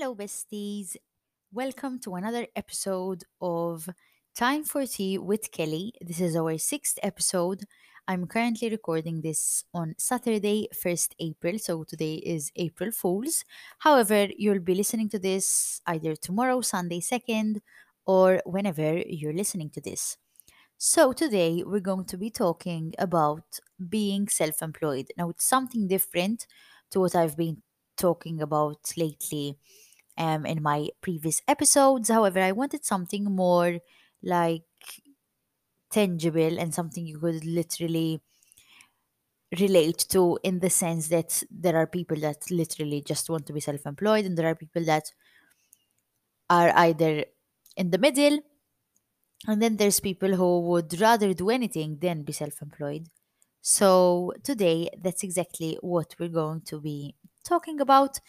Hello, besties. Welcome to another episode of Time for Tea with Kelly. This is our sixth episode. I'm currently recording this on Saturday, 1st April, so today is April Fool's. However, you'll be listening to this either tomorrow, Sunday 2nd, or whenever you're listening to this. So, today we're going to be talking about being self employed. Now, it's something different to what I've been talking about lately um, in my previous episodes. However, I wanted something more like tangible and something you could literally relate to in the sense that there are people that literally just want to be self employed, and there are people that are either in the middle, and then there's people who would rather do anything than be self employed. So, today, that's exactly what we're going to be talking about.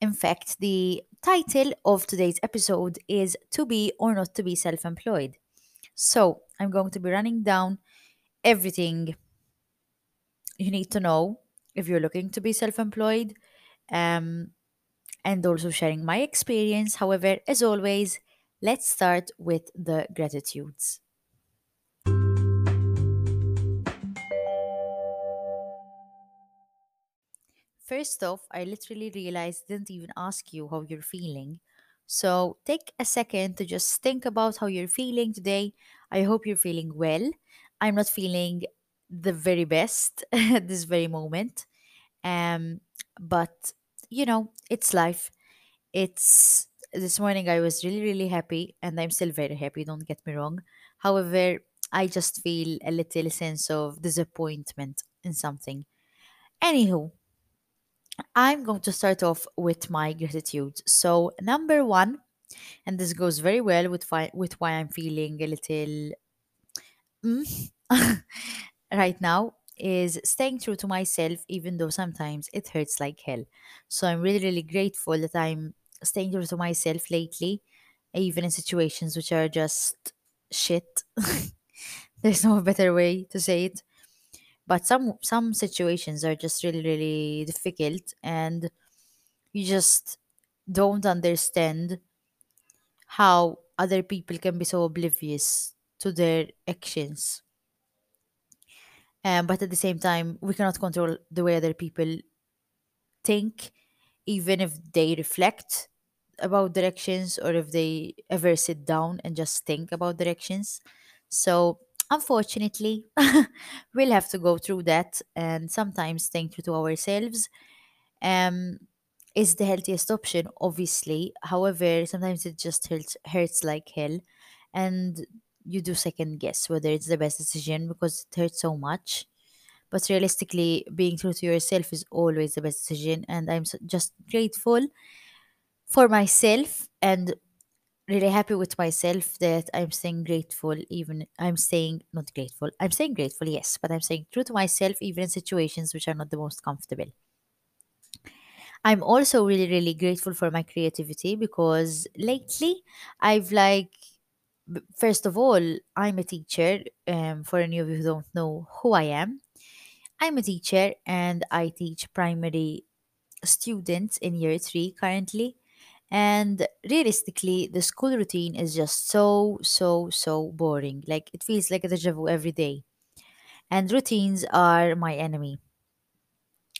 In fact, the title of today's episode is To Be or Not to Be Self Employed. So, I'm going to be running down everything you need to know if you're looking to be self employed um, and also sharing my experience. However, as always, let's start with the gratitudes. First off, I literally realized I didn't even ask you how you're feeling. So take a second to just think about how you're feeling today. I hope you're feeling well. I'm not feeling the very best at this very moment. Um, but you know, it's life. It's this morning I was really, really happy, and I'm still very happy, don't get me wrong. However, I just feel a little sense of disappointment in something. Anywho, I'm going to start off with my gratitude. So, number one, and this goes very well with why, with why I'm feeling a little mm, right now, is staying true to myself, even though sometimes it hurts like hell. So, I'm really, really grateful that I'm staying true to myself lately, even in situations which are just shit. There's no better way to say it but some some situations are just really really difficult and you just don't understand how other people can be so oblivious to their actions. Um, but at the same time we cannot control the way other people think even if they reflect about directions or if they ever sit down and just think about directions so unfortunately we'll have to go through that and sometimes think to ourselves um is the healthiest option? Obviously. However sometimes it just hurts hurts like hell. And you do second guess whether it's the best decision because it hurts so much. But realistically being true to yourself is always the best decision. And i'm just grateful for myself and really happy with myself that i'm staying grateful even i'm saying not grateful i'm saying grateful yes but i'm saying true to myself even in situations which are not the most comfortable I'm also really, really grateful for my creativity because lately I've like, first of all, I'm a teacher. Um, for any of you who don't know who I am, I'm a teacher and I teach primary students in year three currently. And realistically, the school routine is just so, so, so boring. Like it feels like a deja vu every day. And routines are my enemy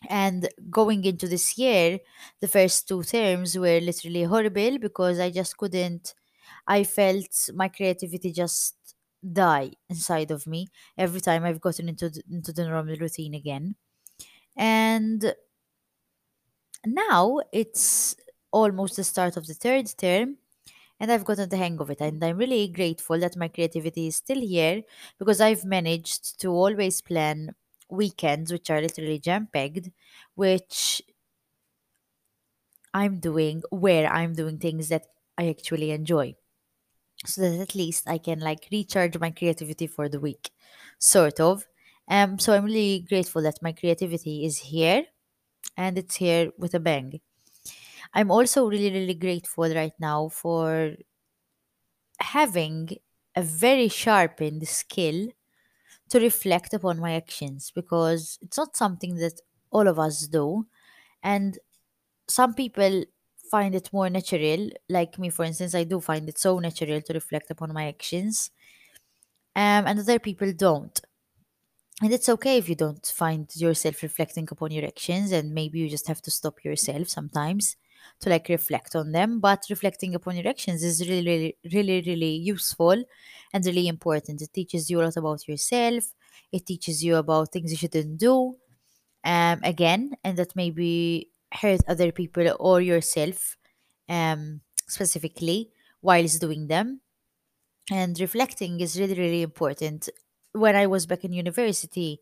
And going into this year, the first two terms were literally horrible because I just couldn't, I felt my creativity just die inside of me every time I've gotten into the, into the normal routine again. And now it's almost the start of the third term and I've gotten the hang of it. And I'm really grateful that my creativity is still here because I've managed to always plan weekends, which are literally jam packed, which I'm doing where I'm doing things that I actually enjoy. So that at least I can like recharge my creativity for the week, sort of. Um, so I'm really grateful that my creativity is here and it's here with a bang. I'm also really, really grateful right now for having a very sharpened skill to reflect upon my actions because it's not something that all of us do. And some people find it more natural. Like me, for instance, I do find it so natural to reflect upon my actions, um, and other people don't. And it's okay if you don't find yourself reflecting upon your actions, and maybe you just have to stop yourself sometimes to like reflect on them. But reflecting upon your actions is really, really, really, really useful and really important. It teaches you a lot about yourself. It teaches you about things you shouldn't do. Um, again, and that maybe hurt other people or yourself, um, specifically whilst doing them and reflecting is really really important when i was back in university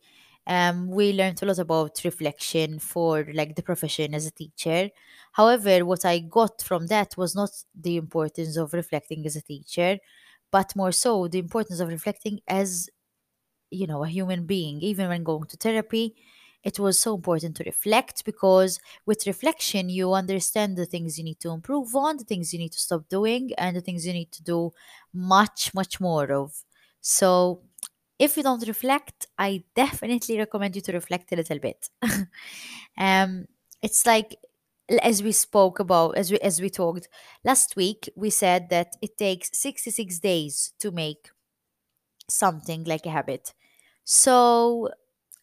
um, we learned a lot about reflection for like the profession as a teacher however what i got from that was not the importance of reflecting as a teacher but more so the importance of reflecting as you know, a human being, even when going to therapy, it was so important to reflect because with reflection, you understand the things you need to improve on, the things you need to stop doing, and the things you need to do much, much more of. So, if you don't reflect, I definitely recommend you to reflect a little bit. um, it's like as we spoke about as we as we talked last week we said that it takes 66 days to make something like a habit so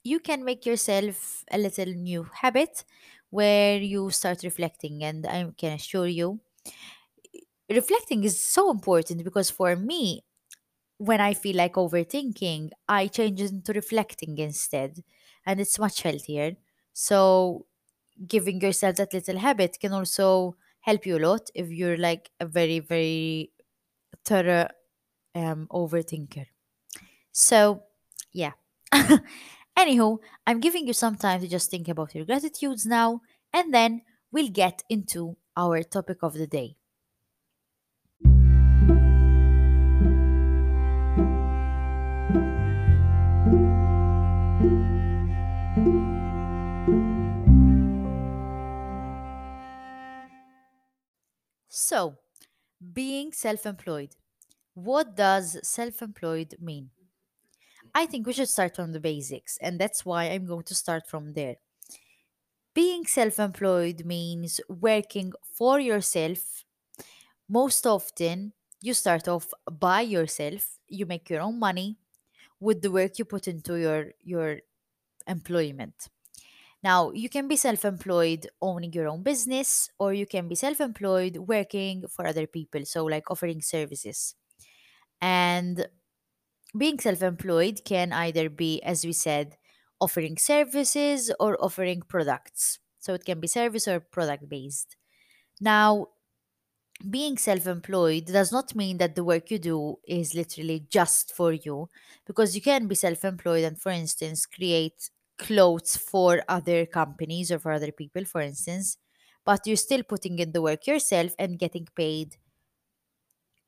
you can make yourself a little new habit where you start reflecting. And I can assure you, reflecting is so important because for me, when I feel like overthinking, I change into reflecting instead. And it's much healthier. So giving yourself that little habit can also help you a lot if you're like a very, very thorough um, overthinker. So, yeah. Anywho, I'm giving you some time to just think about your gratitudes now, and then we'll get into our topic of the day. So, being self employed. What does self employed mean? I think we should start from the basics, and that's why I'm going to start from there. Being self employed means working for yourself. Most often, you start off by yourself, you make your own money with the work you put into your, your employment. Now, you can be self employed owning your own business, or you can be self employed working for other people, so like offering services. And being self employed can either be, as we said, offering services or offering products. So it can be service or product based. Now, being self employed does not mean that the work you do is literally just for you, because you can be self employed and, for instance, create clothes for other companies or for other people, for instance, but you're still putting in the work yourself and getting paid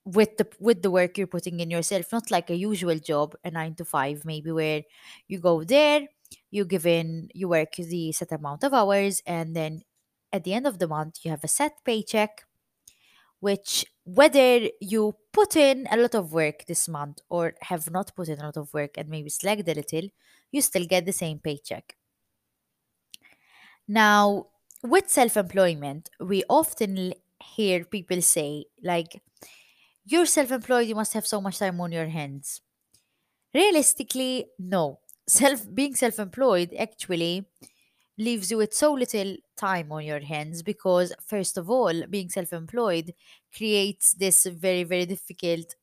with the with the work you're putting in yourself not like a usual job a 9 to 5 maybe where you go there you give in you work the set amount of hours and then at the end of the month you have a set paycheck which whether you put in a lot of work this month or have not put in a lot of work and maybe slacked a little you still get the same paycheck now with self-employment we often hear people say like you're self employed, you must have so much time on your hands. Realistically, no. Self being self employed actually leaves you with so little time on your hands because first of all, being self employed creates this very, very difficult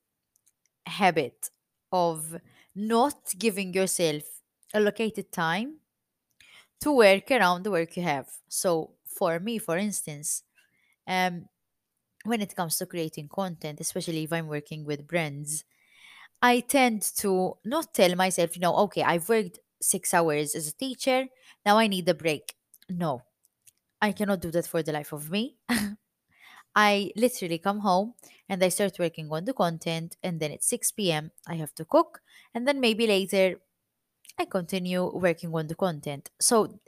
habit of not giving yourself allocated time to work around the work you have. So for me, for instance, um, when it comes to creating content, especially if I'm working with brands, I tend to not tell myself, you know, okay, I've worked six hours as a teacher, now I need a break. No, I cannot do that for the life of me. I literally come home and I start working on the content, and then at 6 p.m., I have to cook, and then maybe later I continue working on the content. So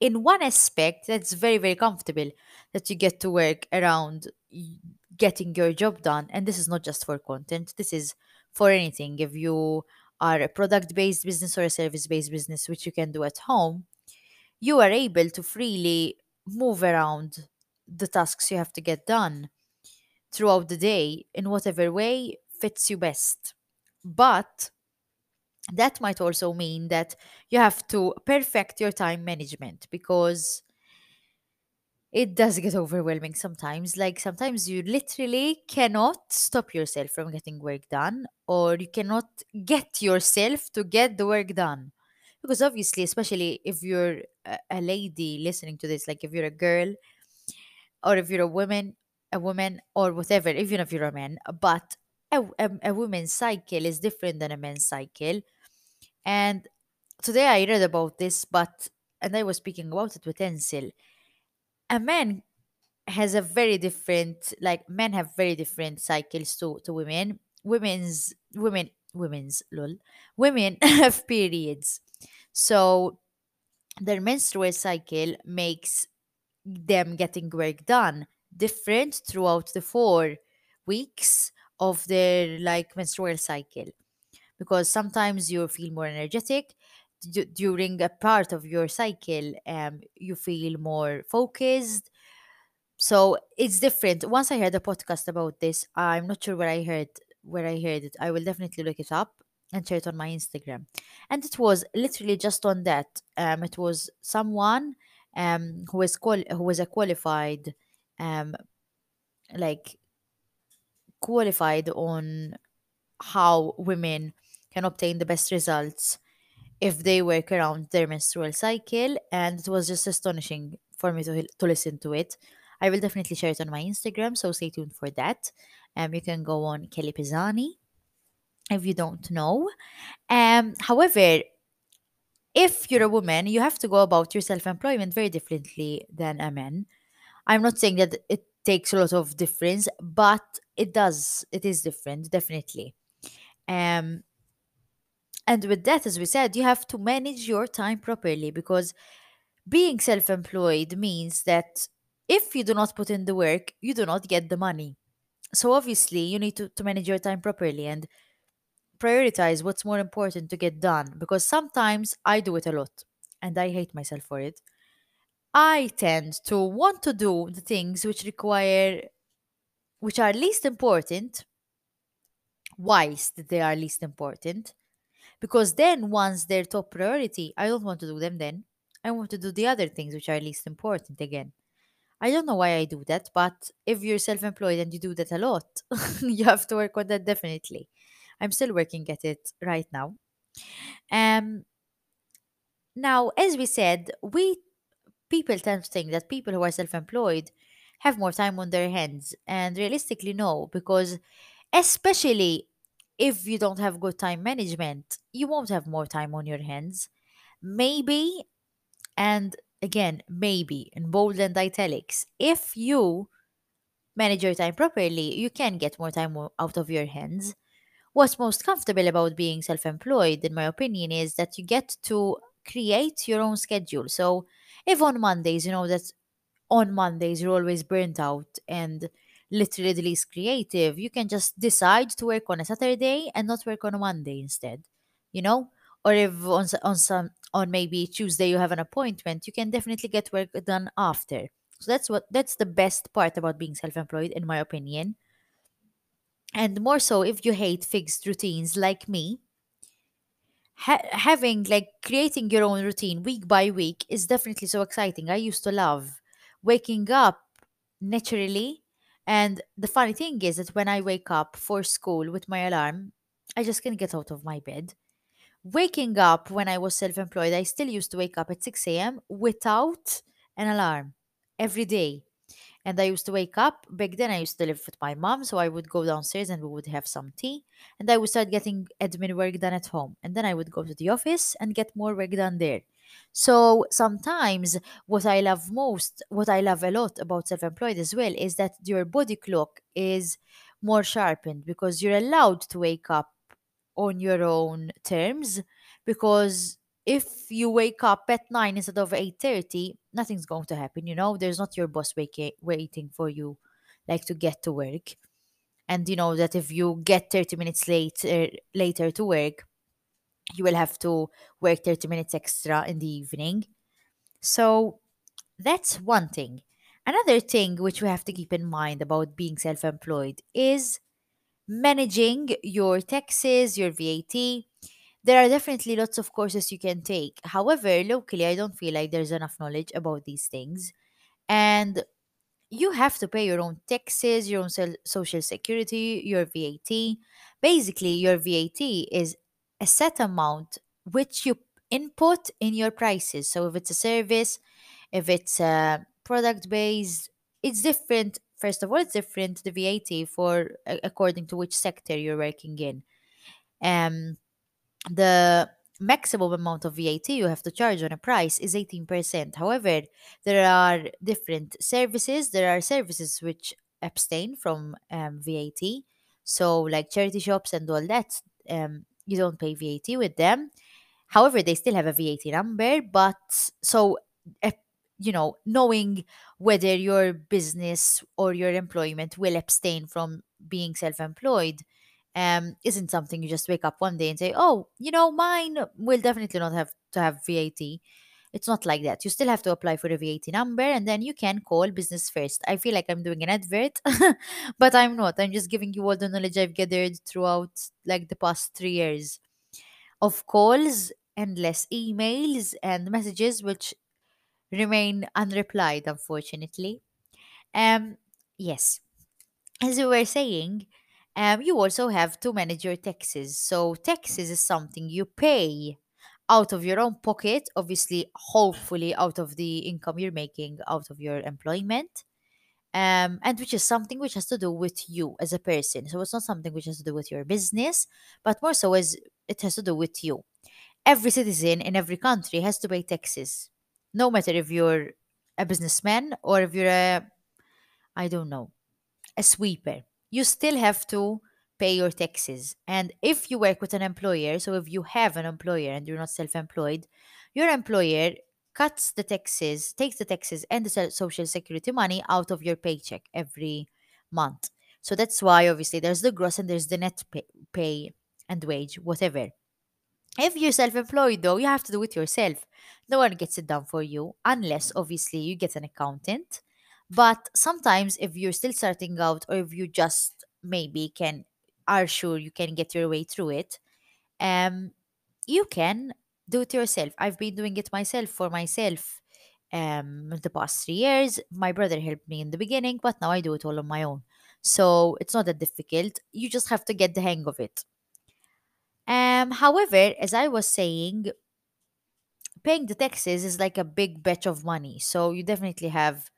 in one aspect, that's very, very comfortable that you get to work around getting your job done. And this is not just for content, this is for anything. If you are a product based business or a service based business, which you can do at home, you are able to freely move around the tasks you have to get done throughout the day in whatever way fits you best. But that might also mean that you have to perfect your time management because it does get overwhelming sometimes. Like sometimes you literally cannot stop yourself from getting work done, or you cannot get yourself to get the work done. Because obviously, especially if you're a, lady listening to this, like if you're a girl, or if you're a woman, a woman, or whatever, even if you're a man, but a, a, a woman's cycle is different than a man's cycle. And today I read about this, but and I was speaking about it with Ensil. A man has a very different like men have very different cycles to to women. Women's women women's lol. Women have periods. So their menstrual cycle makes them getting work done different throughout the four weeks of their like menstrual cycle because sometimes you feel more energetic D- during a part of your cycle um, you feel more focused so it's different. Once I heard a podcast about this, I'm not sure where I heard where I heard it. I will definitely look it up and share it on my Instagram. And it was literally just on that. Um, it was someone um who was qual- who was a qualified um like qualified on how women can obtain the best results if they work around their menstrual cycle. And it was just astonishing for me to, to listen to it. I will definitely share it on my instagram so stay tuned for that. Um, you can go on kelly pisani if you don't know. Um, however if you're a woman you have to go about your self-employment very differently than a man. I'm not saying that it takes a lot of difference but it does it is different definitely. Um, and with that, as we said, you have to manage your time properly because being self employed means that if you do not put in the work, you do not get the money. So obviously, you need to, to manage your time properly and prioritize what's more important to get done because sometimes I do it a lot and I hate myself for it. I tend to want to do the things which require, which are least important, whilst they are least important Because then, once they're top priority, I don't want to do them then. I want to do the other things which are least important again. I don't know why I do that, but if you're self employed and you do that a lot, you have to work on that definitely. I'm still working at it right now. Um, now, as we said, we people tend to think that people who are self employed have more time on their hands, and realistically, no, because especially if you don't have good time management, you won't have more time on your hands. Maybe, and again, maybe in bold and italics, if you manage your time properly, you can get more time out of your hands. What's most comfortable about being self employed, in my opinion, is that you get to create your own schedule. So, if on Mondays, you know that on Mondays you're always burnt out and literally the least creative, you can just decide to work on a Saturday and not work on a Monday instead. You know? Or if on on some on maybe Tuesday you have an appointment, you can definitely get work done after. So that's what that's the best part about being self-employed in my opinion. And more so if you hate fixed routines like me, ha- having like creating your own routine week by week is definitely so exciting. I used to love waking up naturally. And the funny thing is that when I wake up for school with my alarm, I just can't get out of my bed. Waking up when I was self employed, I still used to wake up at 6 a.m. without an alarm every day. And I used to wake up. Back then, I used to live with my mom, so I would go downstairs and we would have some tea. And I would start getting admin work done at home. And then I would go to the office and get more work done there. So sometimes, what I love most, what I love a lot about self employed as well, is that your body clock is more sharpened because you're allowed to wake up on your own terms because if you wake up at 9 instead of 8.30 nothing's going to happen you know? There's not your boss wake- waiting for you like to get to work. And you know that if you get 30 minutes late uh, later to work you will have to work 30 minutes extra in the evening so that's one thing Another thing which we have to keep in mind about being self employed is managing your taxes, your VAT. There are definitely lots of courses you can take. However, locally, I don't feel like there's enough knowledge about these things. And you have to pay your own taxes, your own social security, your VAT. Basically, your VAT is a set amount which you input in your prices. So if it's a service, if it's a product based, it's different. First of all, it's different the VAT for according to which sector you're working in. Um, the maximum amount of VAT you have to charge on a price is 18%. However, there are different services. There are services which abstain from um, VAT. So, like charity shops and all that, um, you don't pay VAT with them. However, they still have a VAT number, but so, uh, you know, knowing whether your business or your employment will abstain from being self employed um, isn't something you just wake up one day and say, oh, you know, mine will definitely not have to have VAT. It's not like that. You still have to apply for a VAT number and then you can call business first. I feel like I'm doing an advert, but I'm not. I'm just giving you all the knowledge I've gathered throughout like the past three years of calls, endless emails, and messages which remain unreplied, unfortunately. Um, yes, as we were saying, um, you also have to manage your taxes. So, taxes is something you pay out of your own pocket, obviously, hopefully, out of the income you're making out of your employment. Um, and which is something which has to do with you as a person. So it's not something which has to do with your business, but more so as it has to do with you. Every citizen in every country has to pay taxes, no matter if you're a businessman or if you're a, I don't know, a sweeper. You still have to pay your taxes. And if you work with an employer, so if you have an employer and you're not self employed, your employer cuts the taxes, takes the taxes and the social security money out of your paycheck every month. So that's why, obviously, there's the gross and there's the net pay, pay and wage, whatever. If you're self employed, though, you have to do it yourself. No one gets it done for you, unless obviously you get an accountant. But sometimes, if you're still starting out, or if you just maybe can are sure you can get your way through it, um, you can do it yourself. I've been doing it myself for myself um the past three years. My brother helped me in the beginning, but now I do it all on my own. So it's not that difficult. You just have to get the hang of it. Um, however, as I was saying, paying the taxes is like a big batch of money. So you definitely have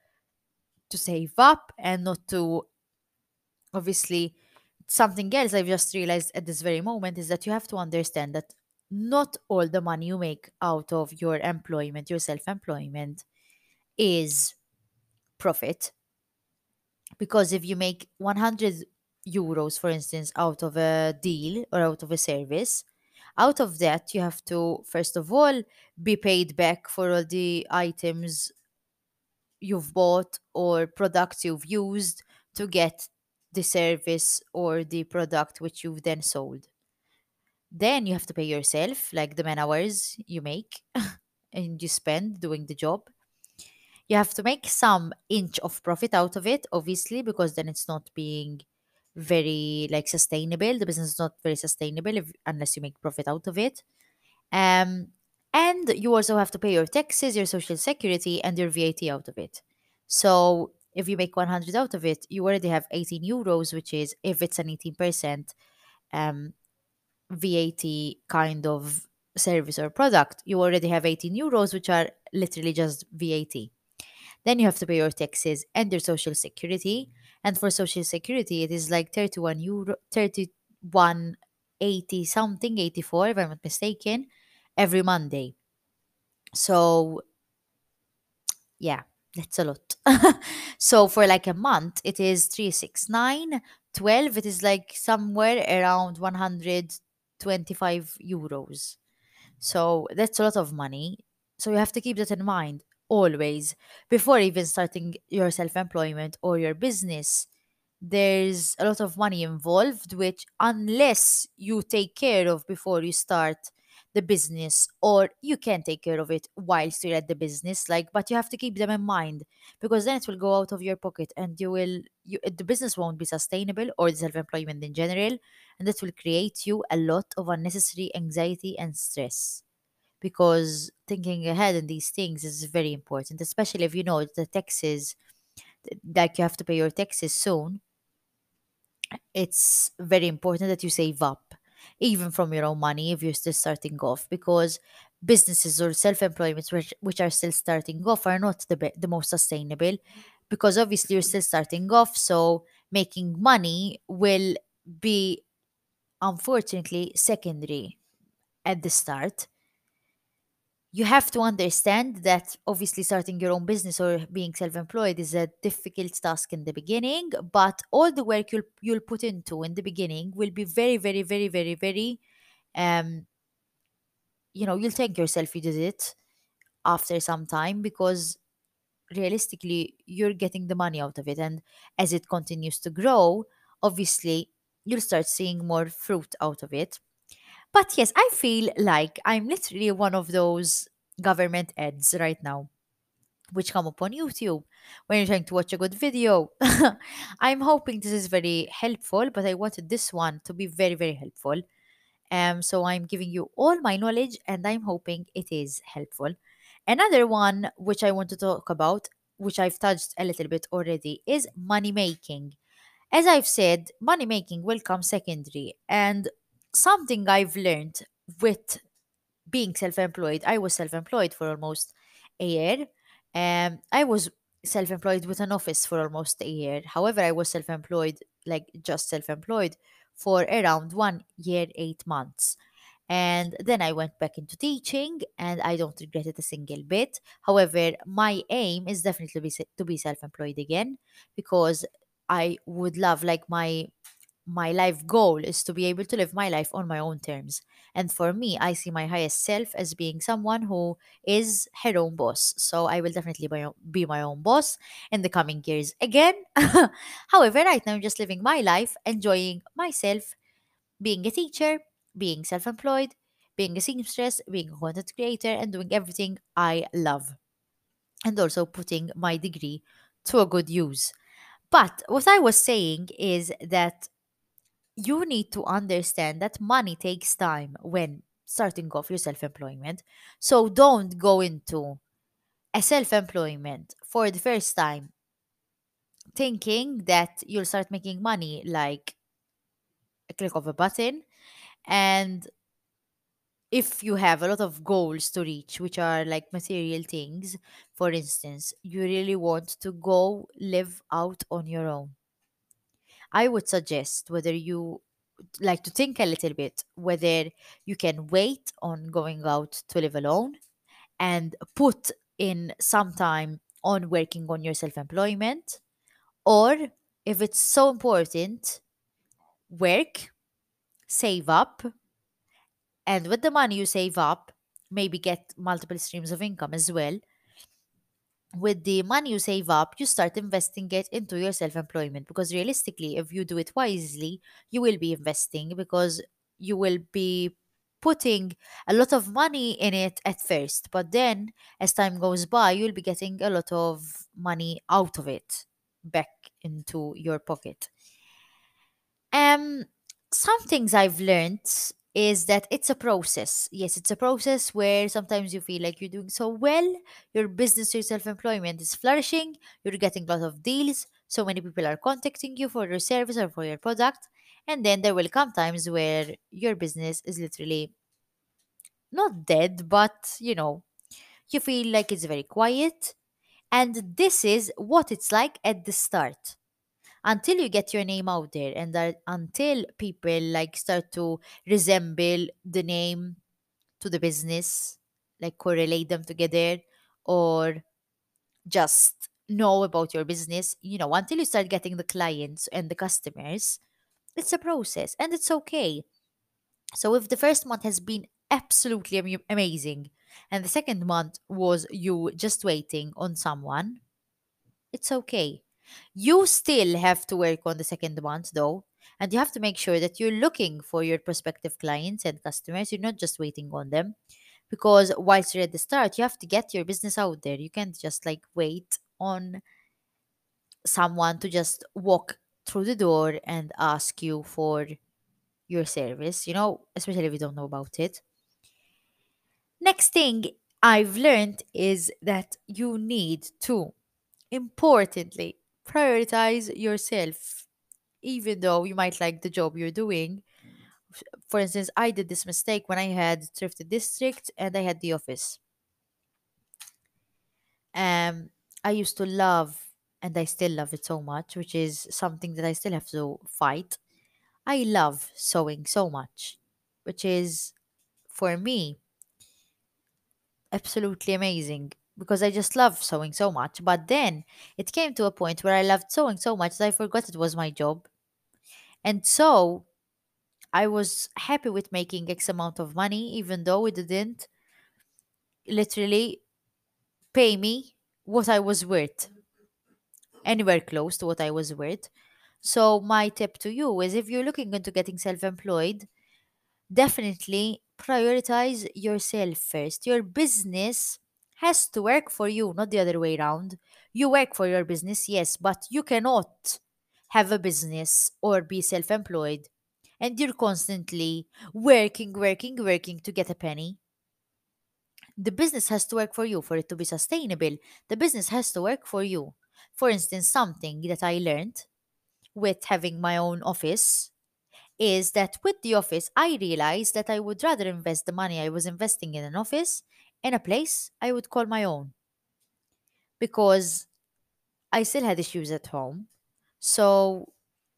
to save up and not to obviously something else I've just realized at this very moment is that you have to understand that not all the money you make out of your employment, your self employment, is profit. Because if you make 100 euros, for instance, out of a deal or out of a service, out of that, you have to, first of all, be paid back for all the items you've bought or products you've used to get the service or the product which you've then sold. Then you have to pay yourself, like the man hours you make and you spend doing the job. You have to make some inch of profit out of it, obviously, because then it's not being very like sustainable. The business is not very sustainable if, unless you make profit out of it. Um, and you also have to pay your taxes, your social security, and your VAT out of it. So if you make 100 out of it, you already have 18 euros, which is, if it's an 18% um, VAT kind of service or product, you already have 18 euros, which are literally just VAT. Then you have to pay your taxes and your social security. And for social security, it is like 31 euro, 31 80 something, 84, if I'm not mistaken, every Monday. So yeah, that's a lot. so for like a month, it is 369. 12, it is like somewhere around 125 euros. So that's a lot of money. So you have to keep that in mind always before even starting your self employment or your business. There's a lot of money involved, which, unless you take care of before you start, the business or you can take care of it whilst you're at the business like but you have to keep them in mind because then it will go out of your pocket and you will you, the business won't be sustainable or the self-employment in general and that will create you a lot of unnecessary anxiety and stress because thinking ahead in these things is very important especially if you know the taxes like you have to pay your taxes soon it's very important that you save up, even from your own money if you're still starting off, because businesses or self-employment which, which are still starting off are not the the most sustainable, because obviously you're still starting off, so making money will be unfortunately secondary at the start you have to understand that obviously starting your own business or being self-employed is a difficult task in the beginning but all the work you'll you'll put into in the beginning will be very very very very very um you know you'll thank yourself you did it after some time because realistically you're getting the money out of it. And as it continues to grow obviously you'll start seeing more fruit out of it but yes, I feel like I'm literally one of those government ads right now, which come up on YouTube when you're trying to watch a good video. I'm hoping this is very helpful, but I wanted this one to be very, very helpful. Um, so I'm giving you all my knowledge and I'm hoping it is helpful. Another one which I want to talk about, which I've touched a little bit already, is money making. As I've said, money making will come secondary. And something I've learned with being self-employed, I was self-employed for almost a year. Um, I was self-employed with an office for almost a year. However, I was self-employed, like just self-employed, for around one year, eight months. And then I went back into teaching, and I don't regret it a single bit. However, my aim is definitely be, to be self-employed again because I would love, like my my life goal is to be able to live my life on my own terms. And for me, I see my highest self as being someone who is her own boss. So I will definitely be my own boss in the coming years again. However, right now I'm just living my life, enjoying myself, being a teacher, being self employed, being a seamstress, being a content creator, and doing everything I love. And also putting my degree to a good use. But what I was saying is that you need to understand that money takes time when starting off your self employment. So don't go into a self employment for the first time thinking that you'll start making money like a click of a button. And if you have a lot of goals to reach, which are like material things, for instance, you really want to go live out on your own. I would suggest whether you like to think a little bit whether you can wait on going out to live alone and put in some time on working on your self employment, or if it's so important, work, save up, and with the money you save up, maybe get multiple streams of income as well with the money you save up, you start investing it into your self employment. Because realistically, if you do it wisely, you will be investing because you will be putting a lot of money in it at first. But then, as time goes by, you'll be getting a lot of money out of it back into your pocket. Um, some things I've learned is that it's a process. Yes, it's a process where sometimes you feel like you're doing so well, your business, your self employment is flourishing, you're getting a lot of deals, so many people are contacting you for your service or for your product. And then there will come times where your business is literally not dead, but you know, you feel like it's very quiet. And this is what it's like at the start until you get your name out there and that until people like start to resemble the name to the business like correlate them together or just know about your business you know until you start getting the clients and the customers it's a process and it's okay so if the first month has been absolutely am- amazing and the second month was you just waiting on someone it's okay. You still have to work on the second month though, And you have to make sure that you're looking for your prospective clients and customers. You're not just waiting on them. Because whilst you're at the start, you have to get your business out there. You can't just like wait on someone to just walk through the door and ask you for your service, you know, especially if you don't know about it. Next thing I've learned is that you need to, importantly, prioritize yourself, even though you might like the job you're doing. For instance, I did this mistake when I had Thrifty District and I had the office. Um, I used to love, and I still love it so much, which is something that I still have to fight. I love sewing so much, which is for me absolutely amazing because I just love sewing so much. But then it came to a point where I loved sewing so much that I forgot it was my job. And so I was happy with making X amount of money, even though it didn't literally pay me what I was worth, anywhere close to what I was worth. So, my tip to you is if you're looking into getting self employed, definitely prioritize yourself first. Your business has to work for you, not the other way around. You work for your business, yes, but you cannot have a business or be self employed and you're constantly working, working, working to get a penny. The business has to work for you for it to be sustainable. The business has to work for you. For instance, something that I learned with having my own office is that with the office, I realized that I would rather invest the money I was investing in an office in a place I would call my own because I still had issues at home. So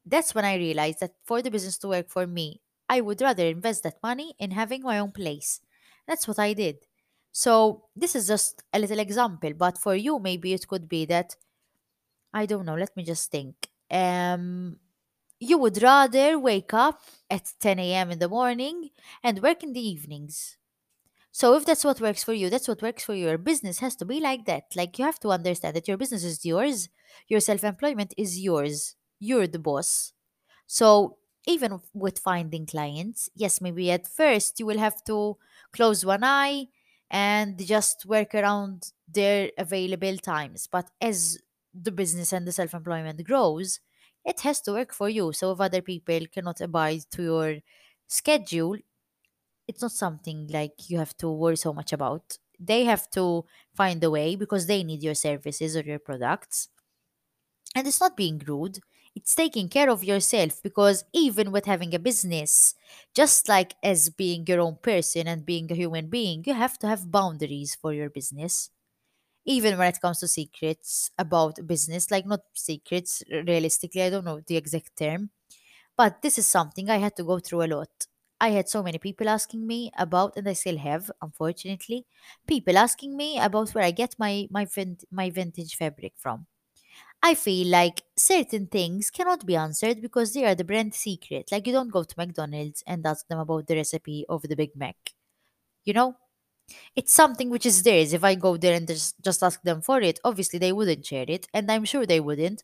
that's when I realized that for the business to work for me, I would rather invest that money in having my own place. That's what I did. So this is just a little example, but for you, maybe it could be that I don't know. Let me just think. Um, you would rather wake up at 10 a.m. in the morning and work in the evenings. So if that's what works for you, that's what works for you. Your business has to be like that. Like you have to understand that your business is yours, your self-employment is yours. You're the boss. So even with finding clients, yes, maybe at first you will have to close one eye and just work around their available times. But as the business and the self-employment grows, it has to work for you. So if other people cannot abide to your schedule, it's not something like you have to worry so much about. They have to find a way because they need your services or your products. And it's not being rude, it's taking care of yourself because even with having a business, just like as being your own person and being a human being, you have to have boundaries for your business. Even when it comes to secrets about business, like not secrets, realistically, I don't know the exact term, but this is something I had to go through a lot. I had so many people asking me about, and I still have, unfortunately, people asking me about where I get my my my vintage fabric from. I feel like certain things cannot be answered because they are the brand secret. Like you don't go to McDonald's and ask them about the recipe of the Big Mac. You know, it's something which is theirs. If I go there and just just ask them for it, obviously they wouldn't share it, and I'm sure they wouldn't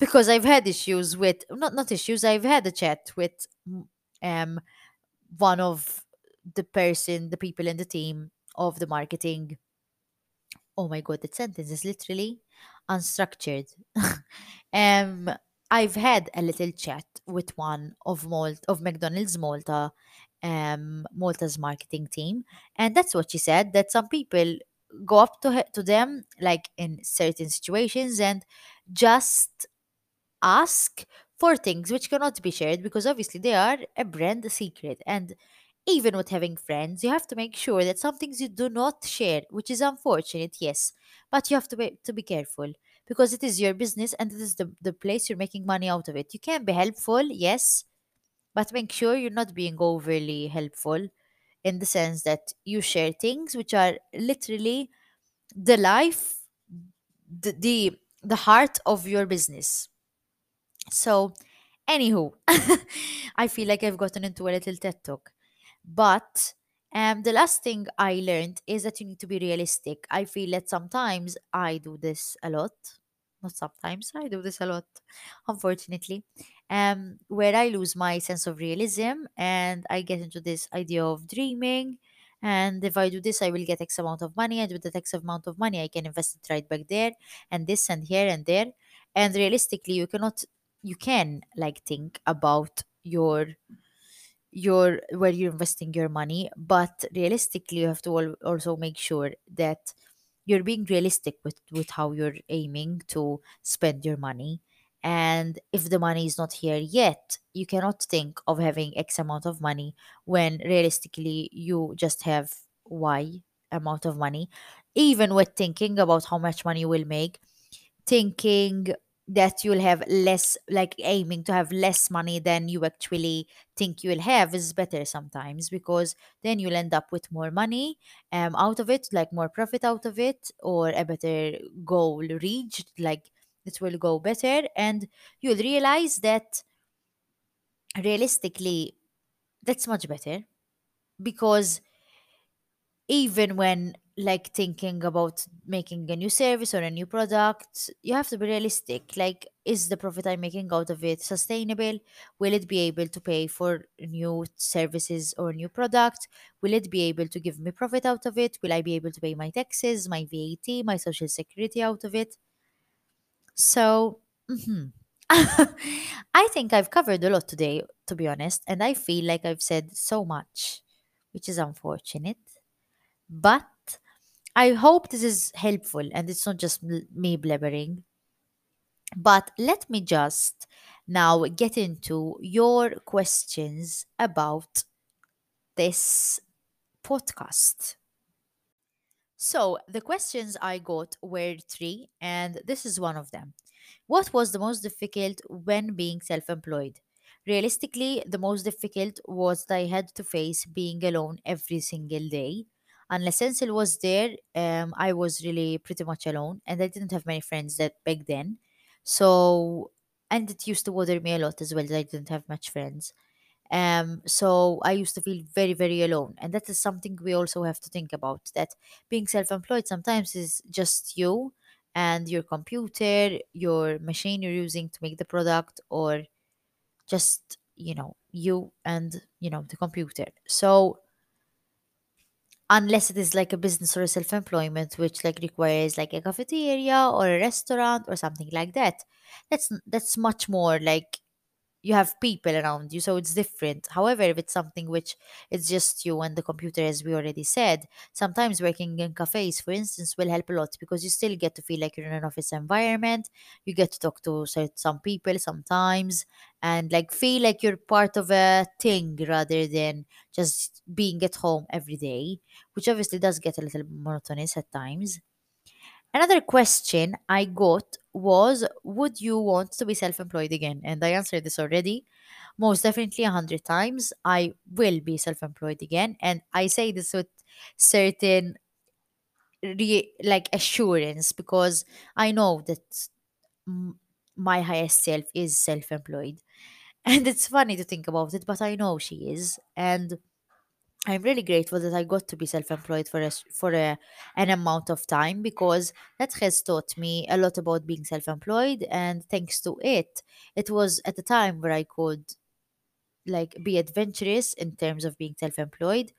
because I've had issues with not not issues. I've had a chat with um one of the person, the people in the team of the marketing. Oh my god, that sentence is literally unstructured. um, I've had a little chat with one of Malta of McDonald's Malta, um, Malta's marketing team, and that's what she said. That some people go up to to them like in certain situations and just ask for things which cannot be shared because obviously they are a brand secret. And even with having friends you have to make sure that some things you do not share which is unfortunate yes but you have to be to be careful because it is your business and it is the, the place you're making money out of it. You can be helpful yes but make sure you're not being overly helpful in the sense that you share things which are literally the life the the, the heart of your business so, anywho, I feel like I've gotten into a little TED talk. But um, the last thing I learned is that you need to be realistic. I feel that sometimes I do this a lot, not sometimes, I do this a lot, unfortunately, um, where I lose my sense of realism and I get into this idea of dreaming. And if I do this, I will get X amount of money. And with that X amount of money, I can invest it right back there and this and here and there. And realistically, you cannot, you can like think about your your where you're investing your money but realistically you have to al- also make sure that you're being realistic with with how you're aiming to spend your money. And if the money is not here yet you cannot think of having x amount of money when realistically you just have y amount of money. Even with thinking about how much money you will make thinking that you'll have less like aiming to have less money than you actually think you'll have is better sometimes because then you'll end up with more money um out of it like more profit out of it or a better goal reached like it will go better. And you'll realize that realistically that's much better because even when like thinking about making a new service or a new product you have to be realistic. Like is the profit i'm making out of it sustainable? Will it be able to pay for new services or new product? Will it be able to give me profit out of it? Will i be able to pay my taxes my vat my social security out of it? So mhm. i think i've covered a lot today to be honest and i feel like i've said so much which is unfortunate. But I hope this is helpful and it's not just me blabbering. But let me just now get into your questions about this podcast. So, the questions I got were three, and this is one of them. What was the most difficult when being self employed? Realistically, the most difficult was that I had to face being alone every single day. Unless Cecil was there, um, I was really pretty much alone, and I didn't have many friends that back then. So, and it used to bother me a lot as well that I didn't have much friends. Um, so I used to feel very, very alone. And that is something we also have to think about that being self employed sometimes is just you and your computer, your machine you're using to make the product, or just, you know, you and, you know, the computer. So unless it is like a business or a self employment, which like requires like a cafeteria or a restaurant or something like that, that's that's much more like you have people around you so it's different. However if it's something which it's just you and the computer as we already said sometimes working in cafes for instance will help a lot because you still get to feel like you're in an office environment. You get to talk to some people sometimes and like feel like you're part of a thing rather than just being at home every day which obviously does get a little monotonous at times Another question I got was Would you want to be self employed again? And I answered this already. Most definitely, a hundred times. I will be self employed again. And I say this with certain re- like assurance because I know that m- my highest self is self employed. And it's funny to think about it, but I know she is. And I'm really grateful that I got to be self-employed for a, for a, an amount of time because that has taught me a lot about being self-employed and thanks to it it was at a time where I could like be adventurous in terms of being self-employed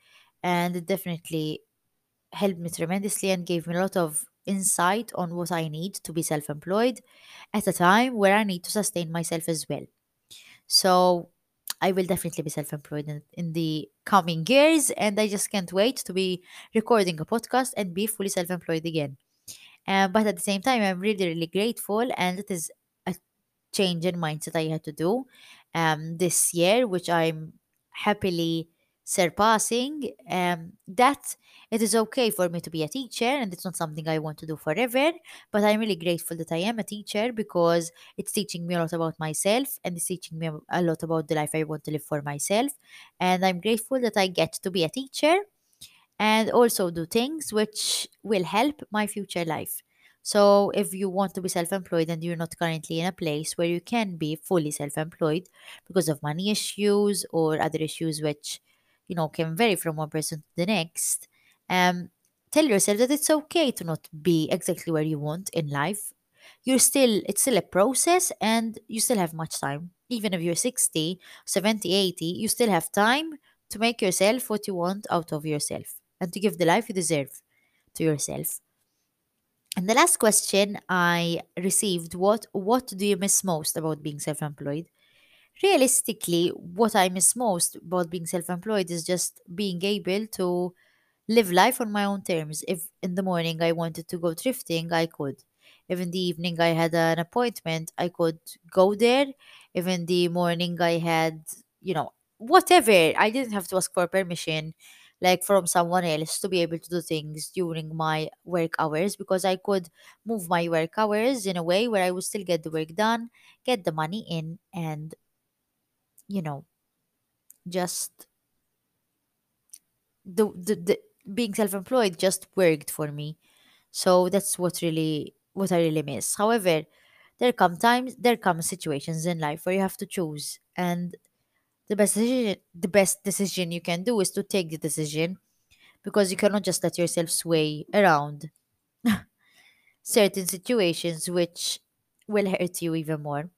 and it definitely helped me tremendously and gave me a lot of insight on what I need to be self-employed at a time where I need to sustain myself as well. So I will definitely be self employed in, the coming years, and I just can't wait to be recording a podcast and be fully self employed again. Um, but at the same time, I'm really, really grateful, and it is a change in mindset I had to do um, this year, which I'm happily surpassing. Um, that it is okay for me to be a teacher, and it's not something I want to do forever. But I'm really grateful that I am a teacher because it's teaching me a lot about myself and it's teaching me a lot about the life I want to live for myself. And I'm grateful that I get to be a teacher and also do things which will help my future life. So, if you want to be self employed and you're not currently in a place where you can be fully self employed because of money issues or other issues which, you know, can vary from one person to the next, um, tell yourself that it's okay to not be exactly where you want in life. you're still it's still a process and you still have much time. Even if you're 60 70 80 you still have time to make yourself what you want out of yourself and to give the life you deserve to yourself. And the last question i received what what do you miss most about being self-employed realistically what i miss most about being self-employed is just being able to live life on my own terms. If in the morning I wanted to go thrifting, I could. If in the evening I had an appointment, I could go there. If in the morning I had, you know, whatever, I didn't have to ask for permission like from someone else to be able to do things during my work hours because I could move my work hours in a way where I would still get the work done, get the money in, and, you know, just the, the, the being self-employed just worked for me. So that's what really what i really miss. However there come times there come situations in life where you have to choose and the best decision the best decision you can do is to take the decision because you cannot just let yourself sway around certain situations which will hurt you even more.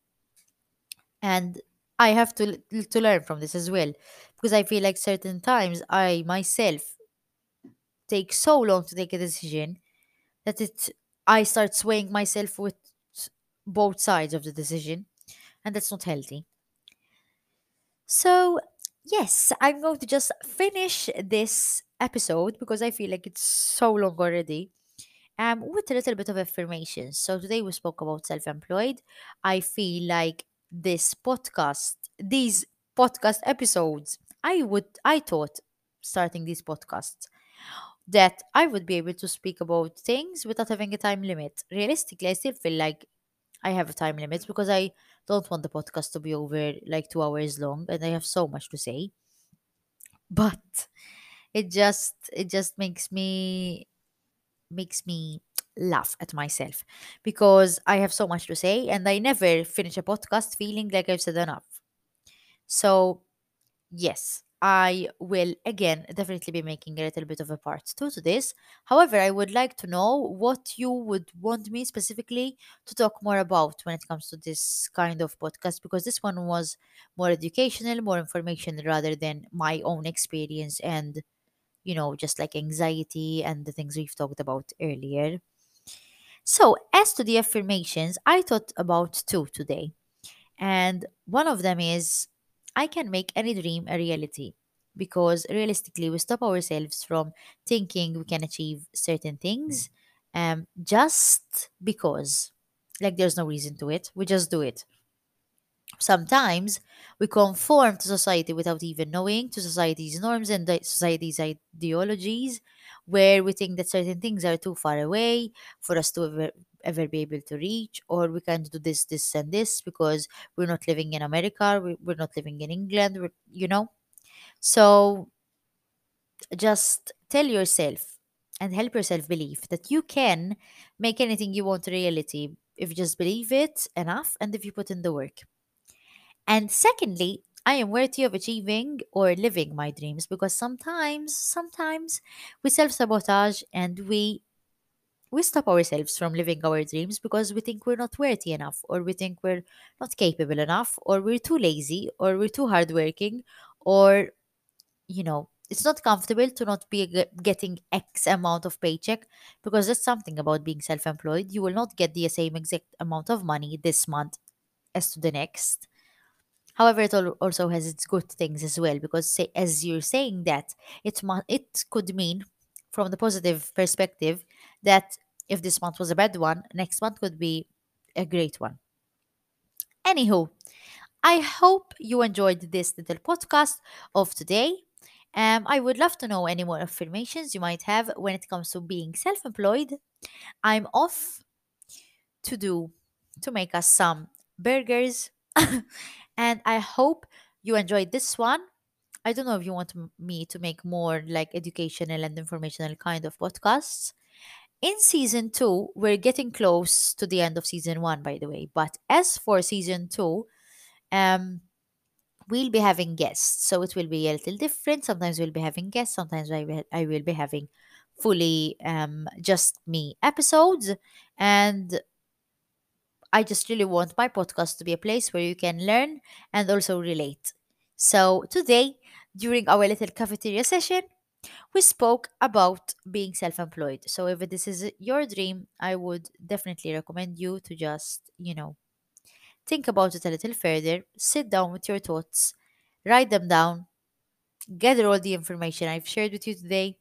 And i have to to learn from this as well because i feel like certain times i myself take so long to take a decision that it I start swaying myself with both sides of the decision, and that's not healthy. So, yes, I'm going to just finish this episode because I feel like it's so long already. Um, with a little bit of affirmation. So today we spoke about self-employed. I feel like this podcast, these podcast episodes, I would I thought starting these podcasts that I would be able to speak about things without having a time limit. Realistically, I still feel like I have a time limit because I don't want the podcast to be over like two hours long and I have so much to say. But it just it just makes me makes me laugh at myself because I have so much to say and I never finish a podcast feeling like I've said enough. So Yes, I will again definitely be making a little bit of a part two to this. However, I would like to know what you would want me specifically to talk more about when it comes to this kind of podcast because this one was more educational, more information rather than my own experience and, you know, just like anxiety and the things we've talked about earlier. So, as to the affirmations, I thought about two today. And one of them is I can make any dream a reality because realistically, we stop ourselves from thinking we can achieve certain things um, just because. Like, there's no reason to it. We just do it. Sometimes we conform to society without even knowing, to society's norms and society's ideologies, where we think that certain things are too far away for us to ever, ever be able to reach, or we can't do this, this, and this because we're not living in America, we- we're not living in England, you know? So just tell yourself and help yourself believe that you can make anything you want a reality if you just believe it enough and if you put in the work. And secondly, I am worthy of achieving or living my dreams because sometimes, sometimes we self sabotage and we we stop ourselves from living our dreams because we think we're not worthy enough, or we think we're not capable enough, or we're too lazy, or we're too hardworking, or you know, it's not comfortable to not be ge- getting X amount of paycheck because that's something about being self employed. You will not get the same exact amount of money this month as to the next However, it also has its good things as well because say, as you're saying that, it mu- it could mean from the positive perspective that if this month was a bad one, next month could be a great one. Anywho, I hope you enjoyed this little podcast of today. Um, I would love to know any more affirmations you might have when it comes to being self-employed. I'm off to do to make us some burgers. and I hope you enjoyed this one. I don't know if you want me to make more like educational and informational kind of podcasts. In season two, we're getting close to the end of season one, by the way. But as for season two, um, we'll be having guests. So it will be a little different. Sometimes we'll be having guests, sometimes I will, I will be having fully um, just me episodes. And I just really want my podcast to be a place where you can learn and also relate. So today, during our little cafeteria session, we spoke about being self employed. So if this is your dream, I would definitely recommend you to just, you know, think about it a little further, sit down with your thoughts, write them down, gather all the information I've shared with you today,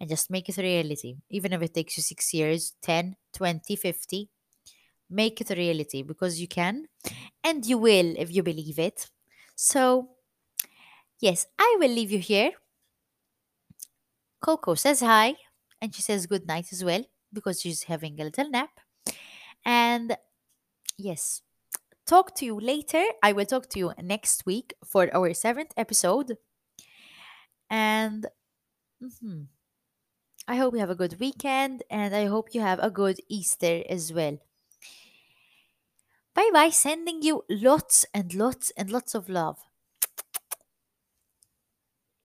and just make it a reality. Even if it takes you six years, 10, 20, 50, make it a reality because you can and you will if you believe it. So, yes, I will leave you here. Coco says hi and she says good night as well because she's having a little nap. And yes, talk to you later. I will talk to you next week for our seventh episode. And mhm, I hope you have a good weekend and I hope you have a good Easter as well. Bye bye, sending you lots and lots and lots of love.